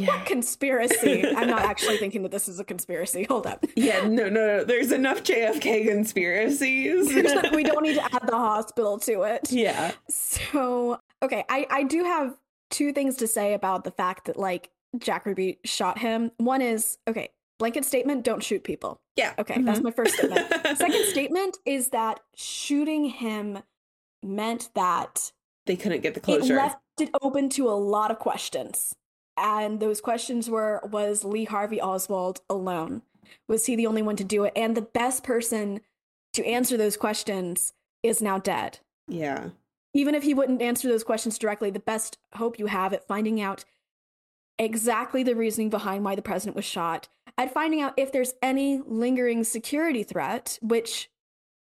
Yeah. what conspiracy? I'm not actually thinking that this is a conspiracy. Hold up. Yeah, no, no, no. There's enough JFK conspiracies. we don't need to add the hospital to it. yeah. So, okay, I I do have two things to say about the fact that like Jack Ruby shot him. One is okay, blanket statement: don't shoot people. Yeah. Okay, that's Mhm. my first statement. Second statement is that shooting him meant that they couldn't get the closure. it left it open to a lot of questions. And those questions were was Lee Harvey Oswald alone? Was he the only one to do it? And the best person to answer those questions is now dead. yeah. Even if he wouldn't answer those questions directly, the best hope you have at finding out exactly the reasoning behind why the president was shot, at finding out if there's any lingering security threat, which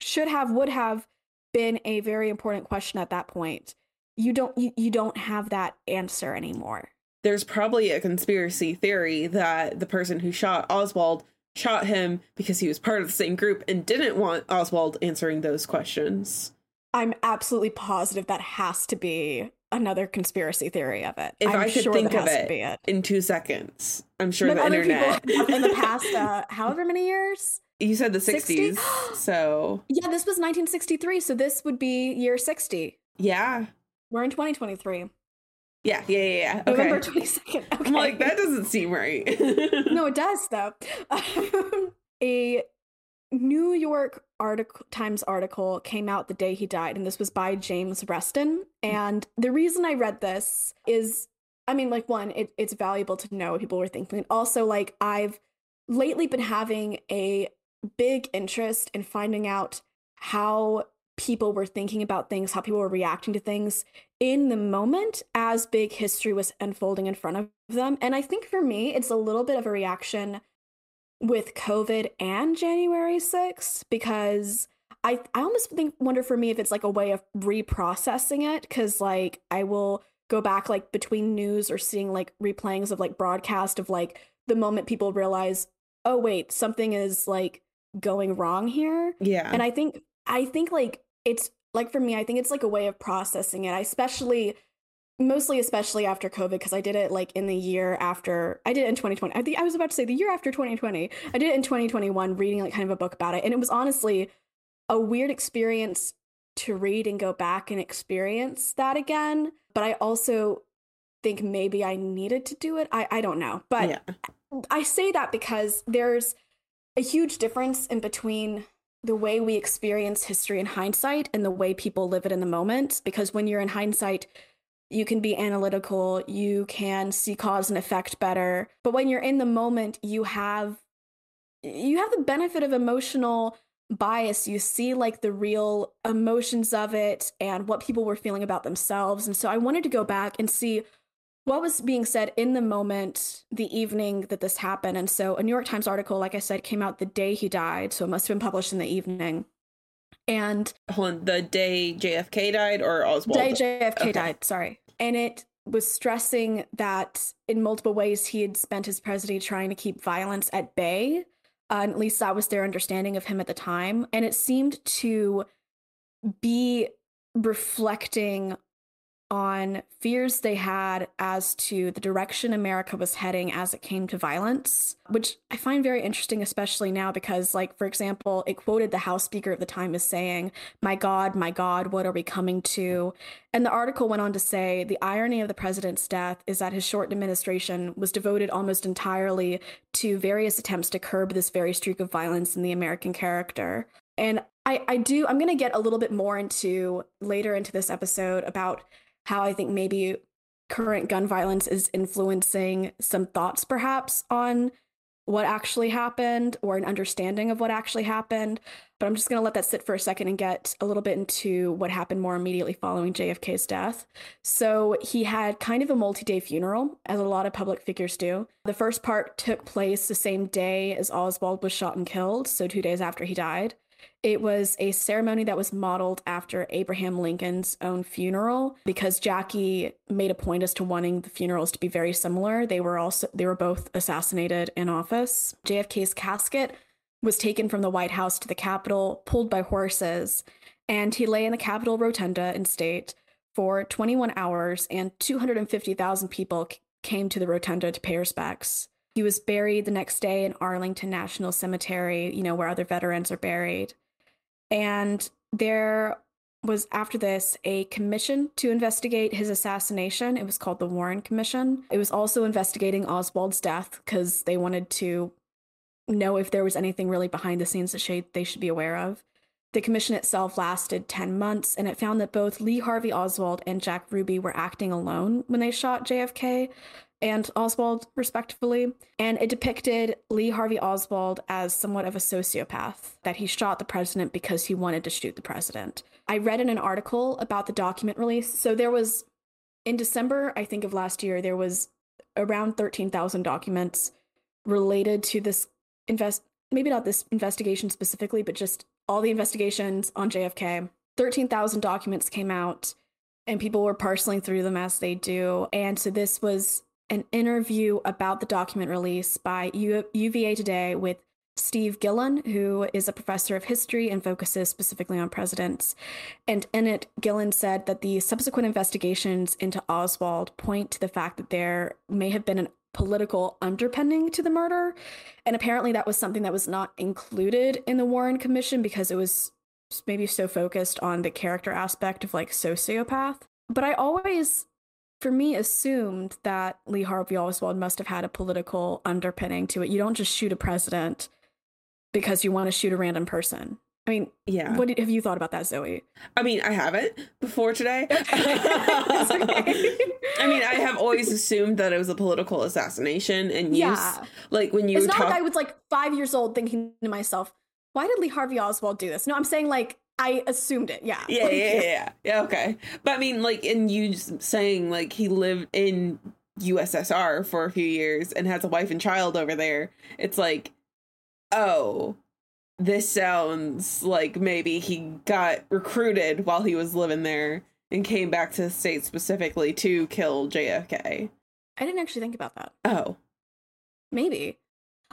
should have would have been a very important question at that point. You don't you, you don't have that answer anymore. There's probably a conspiracy theory that the person who shot Oswald shot him because he was part of the same group and didn't want Oswald answering those questions. I'm absolutely positive that has to be another conspiracy theory of it. If I'm I could sure think of it it. in two seconds, I'm sure But the other internet. in the past, uh, however many years, you said the 60? 60s. so, Yeah, this was 1963, so this would be year 60. yeah. We're in 2023. Yeah, yeah, yeah, yeah. Okay. November 22nd. Okay. I'm like, that doesn't seem right. no, it does though. a New York article Times article came out the day he died, and this was by James Reston. Mm. And the reason I read this is, I mean, like one, it, it's valuable to know what people were thinking. And also, like I've lately been having a big interest in finding out how people were thinking about things, how people were reacting to things in the moment as big history was unfolding in front of them. And I think for me, it's a little bit of a reaction with COVID and January 6th because I I almost think wonder for me if it's like a way of reprocessing it cuz like I will go back like between news or seeing like replayings of like broadcast of like the moment people realize oh wait something is like going wrong here yeah. and I think I think like it's like for me, I think it's like a way of processing it. I especially mostly especially after COVID because I did it like in the year after I did it in 2020. I think I was about to say the year after 2020. I did it in 2021 reading like kind of a book about it and it was honestly a weird experience to read and go back and experience that again, but I also think maybe I needed to do it. I I don't know. But yeah. I say that because there's a huge difference in between the way we experience history in hindsight and the way people live it in the moment because when you're in hindsight you can be analytical, you can see cause and effect better. But when you're in the moment, you have you have the benefit of emotional bias. You see like the real emotions of it and what people were feeling about themselves. And so I wanted to go back and see what was being said in the moment, the evening that this happened. And so a New York Times article, like I said, came out the day he died. So it must have been published in the evening. And Hold on, the day JFK died or Oswald? day JFK Okay. died, sorry. And it was stressing that in multiple ways he had spent his presidency trying to keep violence at bay. Uh, and at least that was their understanding of him at the time. And it seemed to be reflecting on fears they had as to the direction America was heading as it came to violence, which I find very interesting, especially now because, like, for example, it quoted the House Speaker of the time as saying, My God, my God, what are we coming to? And the article went on to say the irony of the president's death is that his short administration was devoted almost entirely to various attempts to curb this very streak of violence in the American character. And I, I do, I'm going to get a little bit more into later into this episode about how I think maybe current gun violence is influencing some thoughts perhaps on what actually happened or an understanding of what actually happened. But I'm just going to let that sit for a second and get a little bit into what happened more immediately following JFK's death. So he had kind of a multi day funeral, as a lot of public figures do. The first part took place the same day as Oswald was shot and killed, so two days after he died. It was a ceremony that was modeled after Abraham Lincoln's own funeral because Jackie made a point as to wanting the funerals to be very similar. They were also they were both assassinated in office. JFK's casket was taken from the White House to the Capitol, pulled by horses, and he lay in the Capitol rotunda in state for 21 hours and 250,000 people came to the rotunda to pay respects. He was buried the next day in Arlington National Cemetery, you know, where other veterans are buried. And there was, after this, a commission to investigate his assassination. It was called the Warren Commission. It was also investigating Oswald's death because they wanted to know if there was anything really behind the scenes that they should be aware of. The commission itself lasted 10 months and it found that both Lee Harvey Oswald and Jack Ruby were acting alone when they shot JFK and Oswald, respectively. And it depicted Lee Harvey Oswald as somewhat of a sociopath, that he shot the president because he wanted to shoot the president. I read in an article about the document release. So there was, in December, I think of last year, there was around 13,000 documents related to this invest maybe not this investigation specifically but just all the investigations on JFK 13,000 documents came out and people were parceling through them as they do and so this was an interview about the document release by U- UVA Today with Steve Gillon, who is a professor of history and focuses specifically on presidents. And in it, Gillon said that the subsequent investigations into Oswald point to the fact that there may have been an political underpinning to the murder. And apparently, that was something that was not included in the Warren Commission because it was maybe so focused on the character aspect of like sociopath. But I always, for me, assumed that Lee Harvey Oswald must have had a political underpinning to it. You don't just shoot a president because you want to shoot a random person. I mean, Yeah. what have you thought about that, Zoey? I mean, I haven't before today. I mean, I have always assumed that it was a political assassination and use Yeah. like when you it's not talk like I was like five years old thinking to myself, why did Lee Harvey Oswald do this? No, I'm saying like I assumed it. Yeah. yeah, Like, yeah, yeah, yeah, yeah, okay. But I mean, like, in you saying like he lived in USSR for a few years and has a wife and child over there, it's like, oh, this sounds like maybe he got recruited while he was living there and came back to the state specifically to kill JFK. I didn't actually think about that. Oh, Maybe.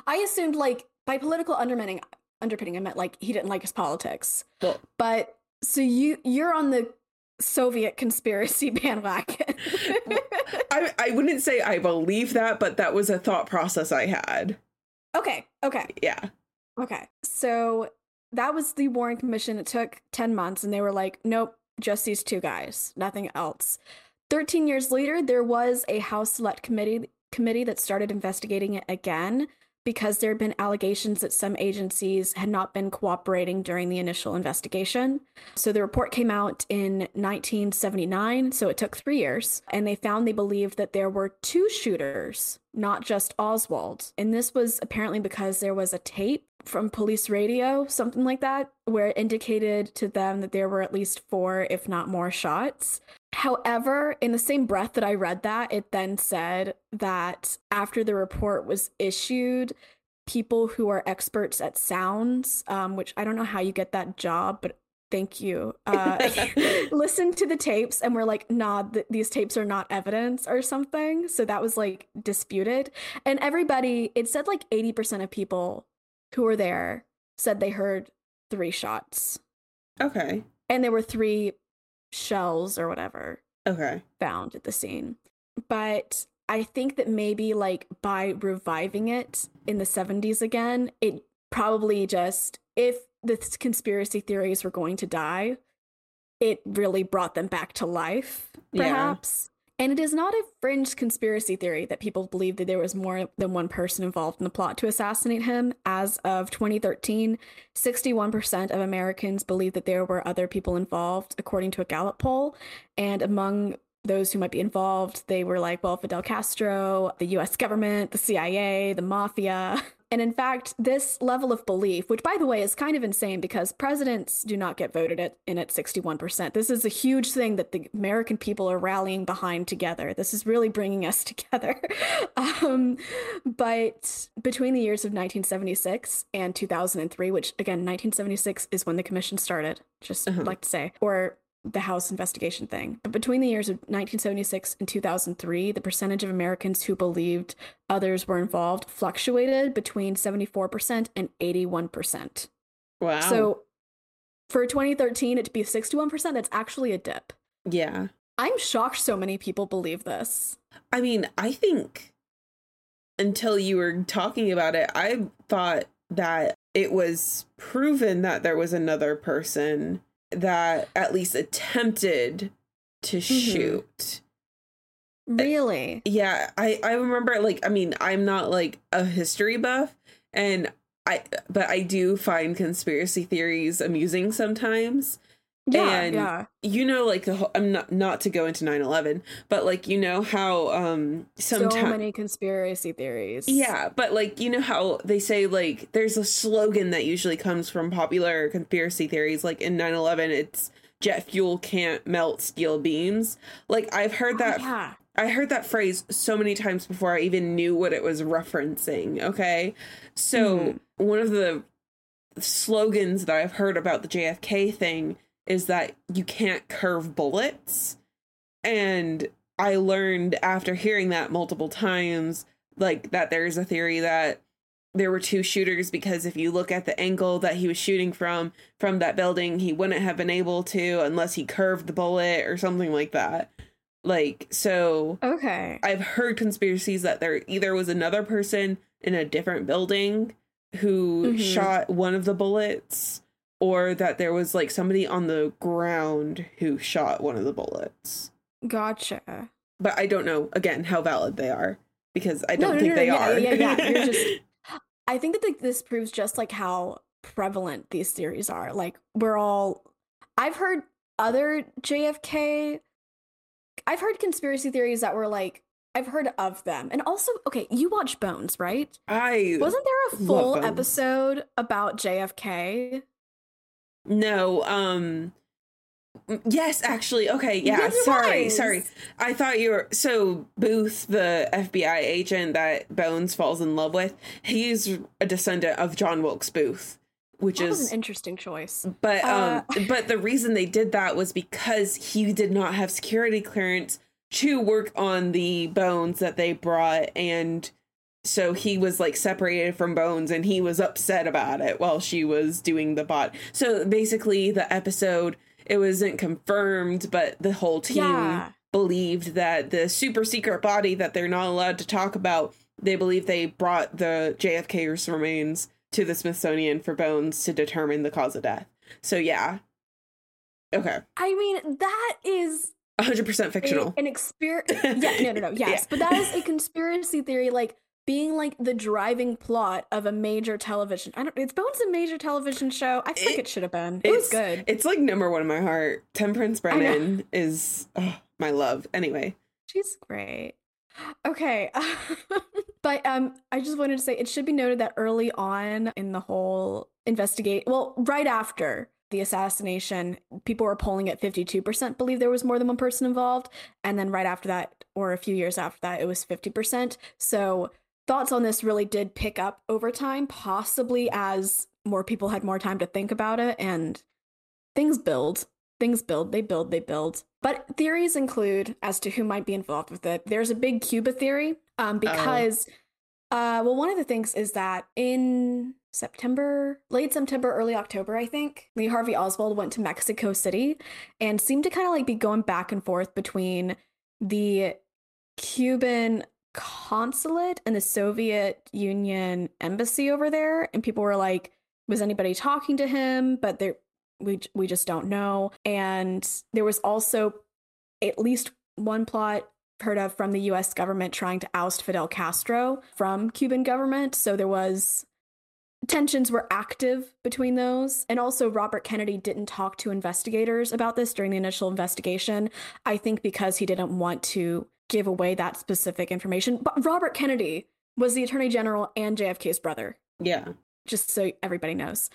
I assumed like by political underpinning underpinning I meant like he didn't like his politics. well, But so you you're on the Soviet conspiracy bandwagon. I, I wouldn't say I believe that, but that was a thought process I had. okay, okay, Yeah. okay. So that was the Warren Commission. It took 10 months and they were like, nope, just these two guys, nothing else. 13 years later, there was a House Select Committee committee that started investigating it again because there had been allegations that some agencies had not been cooperating during the initial investigation. So the report came out in 1979, so it took three years, and they found they believed that there were two shooters, not just Oswald. And this was apparently because there was a tape from police radio, something like that, where it indicated to them that there were at least four, if not more, shots. However, in the same breath that I read that, it then said that after the report was issued, people who are experts at sounds, um, which I don't know how you get that job, but thank you, uh, listened to the tapes and were like, nah, th- these tapes are not evidence or something. So that was like disputed. And everybody, it said like 80% of people who were there said they heard three shots. Okay. And there were three shells or whatever Okay. found at the scene. But I think that maybe like by reviving it in the 70s again, it probably just, if the conspiracy theories were going to die, it really brought them back to life, Yeah. perhaps. And it is not a fringe conspiracy theory that people believe that there was more than one person involved in the plot to assassinate him. As of 2013, 61% of Americans believe that there were other people involved, according to a Gallup poll. And among those who might be involved, they were like, well, Fidel Castro, the US government, the CIA, the mafia. And in fact, this level of belief, which by the way is kind of insane because presidents do not get voted at, in at 61%. This is a huge thing that the American people are rallying behind together. This is really bringing us together. um, but between the years of 1976 and 2003, which again, 1976 is when the commission started, just Uh-huh. like to say, or the House investigation thing. But between the years of 1976 and 2003, the percentage of Americans who believed others were involved fluctuated between 74% and 81%. Wow. So for 2013, it to be 61%, that's actually a dip. yeah. I'm shocked so many people believe this. I mean, I think until you were talking about it, I thought that it was proven that there was another person that at least attempted to mm-hmm. shoot. Uh, really? Yeah, I I remember like I mean, I'm not like a history buff and I but I do find conspiracy theories amusing sometimes. Yeah, And yeah. You know like the whole, I'm not not to go into 9/11, but like you know how um So many conspiracy theories. yeah, but like you know how they say like there's a slogan that usually comes from popular conspiracy theories like in 9/11 it's jet fuel can't melt steel beams. Like I've heard Oh, that yeah. I heard that phrase so many times before I even knew what it was referencing, okay? So Mhm. one of the slogans that I've heard about the JFK thing is that you can't curve bullets. And I learned after hearing that multiple times, like that there's a theory that there were two shooters because if you look at the angle that he was shooting from from that building, he wouldn't have been able to unless he curved the bullet or something like that. Like so Okay. I've heard conspiracies that there either was another person in a different building who Mhm. shot one of the bullets or that there was like somebody on the ground who shot one of the bullets. Gotcha. But I don't know again how valid they are because I don't no, think no, they yeah, are. yeah, yeah. You're just- I think that like, this proves just like how prevalent these theories are. Like we're all I've heard other JFK I've heard conspiracy theories that were like I've heard of them. And also, okay, you watch Bones, right? I Wasn't there a full episode about JFK? No um yes actually okay yeah Yes, sorry was. sorry I thought you were so Booth, the FBI agent that Bones falls in love with. He's a descendant of John Wilkes Booth, which That is an interesting choice. but um Uh, but the reason they did that was because he did not have security clearance to work on the bones that they brought and so he was like separated from bones and he was upset about it while she was doing the bot so basically the episode it wasn't confirmed, but the whole team Yeah. believed that the super secret body that they're not allowed to talk about, they believe they brought the JFK's remains to the Smithsonian for bones to determine the cause of death. So yeah. Okay. I mean, that is 100% a- fictional. an experience. Yeah, no, no, no. Yes, Yeah. but that is a conspiracy theory, like being like the driving plot of a major television. I don't. It's Bones a major television show. I think It- it, should have been. It was It's- good. It's like number one in my heart. Temperance. Brennan is oh, my love. Anyway. She's great. Okay. but um I just wanted to say it should be noted that early on in the whole investigate well, right after the assassination, people were polling at 52% believe there was more than one person involved, and then right after that or a few years after that it was 50%. So thoughts on this really did pick up over time, possibly as more people had more time to think about it and things build things build, they build, they build. But theories include as to who might be involved with it. There's a big Cuba theory um, because, uh, well, one of the things is that in September, late September, early October, I think, Lee Harvey Oswald went to Mexico City and seemed to kind of like be going back and forth between the Cuban consulate and the Soviet Union embassy over there. And people were like, was anybody talking to him? But there, we we just don't know. And there was also at least one plot heard of from the US government trying to oust Fidel Castro from Cuban government. So there was tensions were active between those. And also Robert Kennedy didn't talk to investigators about this during the initial investigation. I think because he didn't want to give away that specific information. But Robert Kennedy was the attorney general and JFK's brother Yeah. just so everybody knows.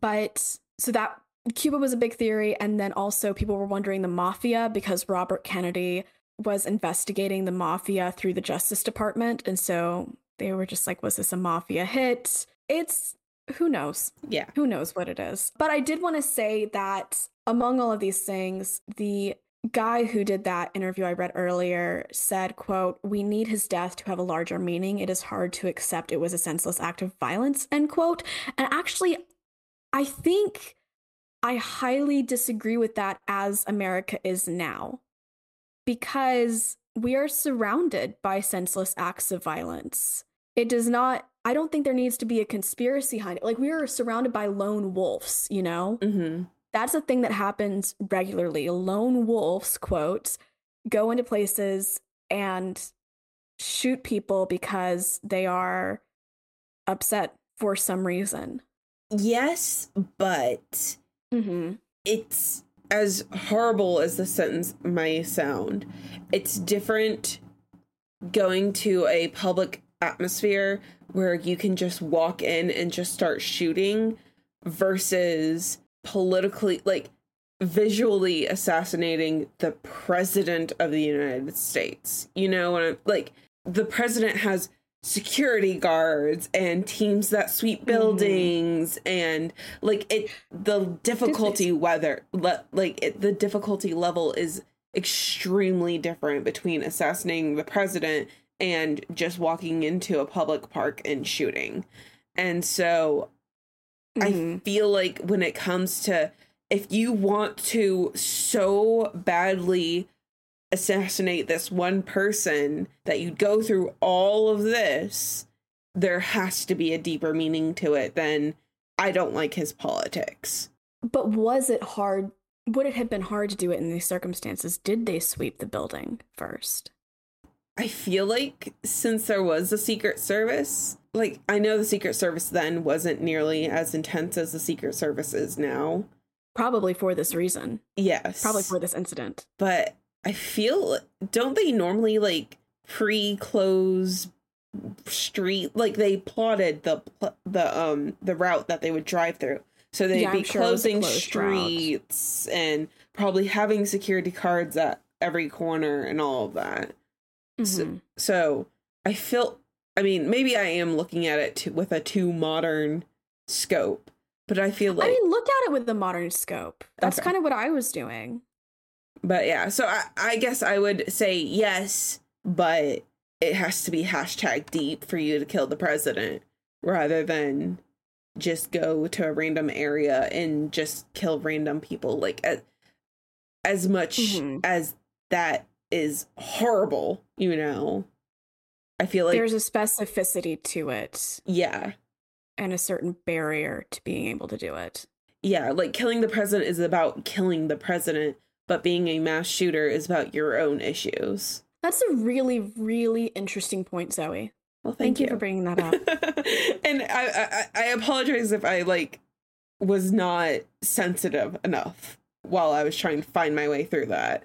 But so that Cuba was a big theory, and then also people were wondering the mafia because Robert Kennedy was investigating the mafia through the Justice Department, and so they were just like, was this a mafia hit? It's who knows Yeah. who knows what it is. But I did want to say that among all of these things, the guy who did that interview I read earlier said, quote, we need his death to have a larger meaning. It is hard to accept it was a senseless act of violence, end quote. And actually, I think I highly disagree with that as America is now. Because we are surrounded by senseless acts of violence. It does not I don't think there needs to be a conspiracy behind it. Like we are surrounded by lone wolves, you know? Mm-hmm. That's a thing that happens regularly. Lone wolves, quotes, go into places and shoot people because they are upset for some reason. Yes, but Mm-hmm. it's as horrible as the sentence may sound. It's different going to a public atmosphere where you can just walk in and just start shooting versus politically like visually assassinating the president of the United States. You know what I'm like the president has security guards and teams that sweep mm-hmm. buildings and like it the difficulty whether le- like it, the difficulty level is extremely different between assassinating the president and just walking into a public park and shooting and so I Mhm. feel like when it comes to if you want to so badly assassinate this one person that you'd go through all of this, there has to be a deeper meaning to it than I don't like his politics. But was it hard? Would it have been hard to do it in these circumstances? Did they sweep the building first? I feel like since there was a Secret Service, like I know the Secret Service then wasn't nearly as intense as the Secret Service is now. Probably for this reason. Yes. Probably for this incident. but I feel don't they normally like pre-close street like they plotted the the um the route that they would drive through so they'd Yeah, be sure it was a closing closed route. streets and probably having security cards at every corner and all of that So- Mhm. so I feel I mean maybe I am looking at it to, with a too modern scope but I feel like I mean, look at it with the modern scope. That's Okay. kind of what I was doing. But yeah, so I, I guess I would say yes, but it has to be hashtag deep for you to kill the president rather than just go to a random area and just kill random people. Like, at, as much Mhm. as that is horrible, you know. I feel like There's a specificity to it yeah. and a certain barrier to being able to do it. Yeah, like killing the president is about killing the president, but being a mass shooter is about your own issues. That's a really, really interesting point, Zoey. Well, Thank, thank, you. for bringing that up. and I, I I apologize if I like was not sensitive enough while I was trying to find my way through that.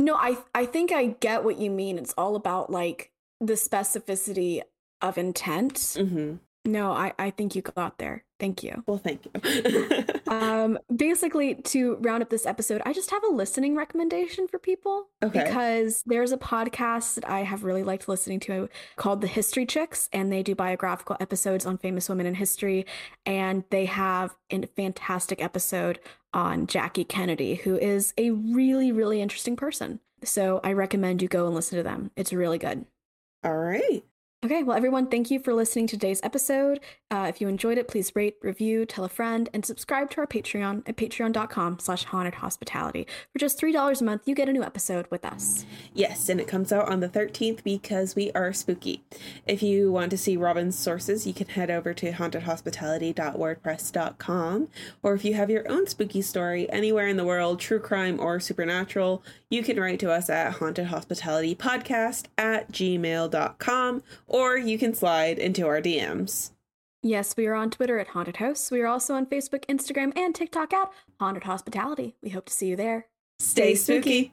No, I I think I get what you mean. It's all about like the specificity of intent. hmm No, I I think you got there. Thank you. Well, thank you. Um, basically, to round up this episode, I just have a listening recommendation for people Okay. because there's a podcast that I have really liked listening to called The History Chicks, and they do biographical episodes on famous women in history. And they have a fantastic episode on Jackie Kennedy, who is a really, really interesting person. So I recommend you go and listen to them. It's really good. All right. Okay, well, everyone, thank you for listening to today's episode. Uh, if you enjoyed it, please rate, review, tell a friend, and subscribe to our Patreon at patreon.com slash haunted hospitality. For just $3 a month, you get a new episode with us. Yes, and it comes out on the 13th because we are spooky. If you want to see Robin's sources, you can head over to hauntedhospitality.wordpress.com. Or if you have your own spooky story anywhere in the world, true crime or supernatural, you can write to us at hauntedhospitalitypodcast at gmail.com or you can slide into our DMs. Yes, we are on Twitter at Haunted House. We are also on Facebook, Instagram, and TikTok at Haunted Hospitality. We hope to see you there. Stay spooky.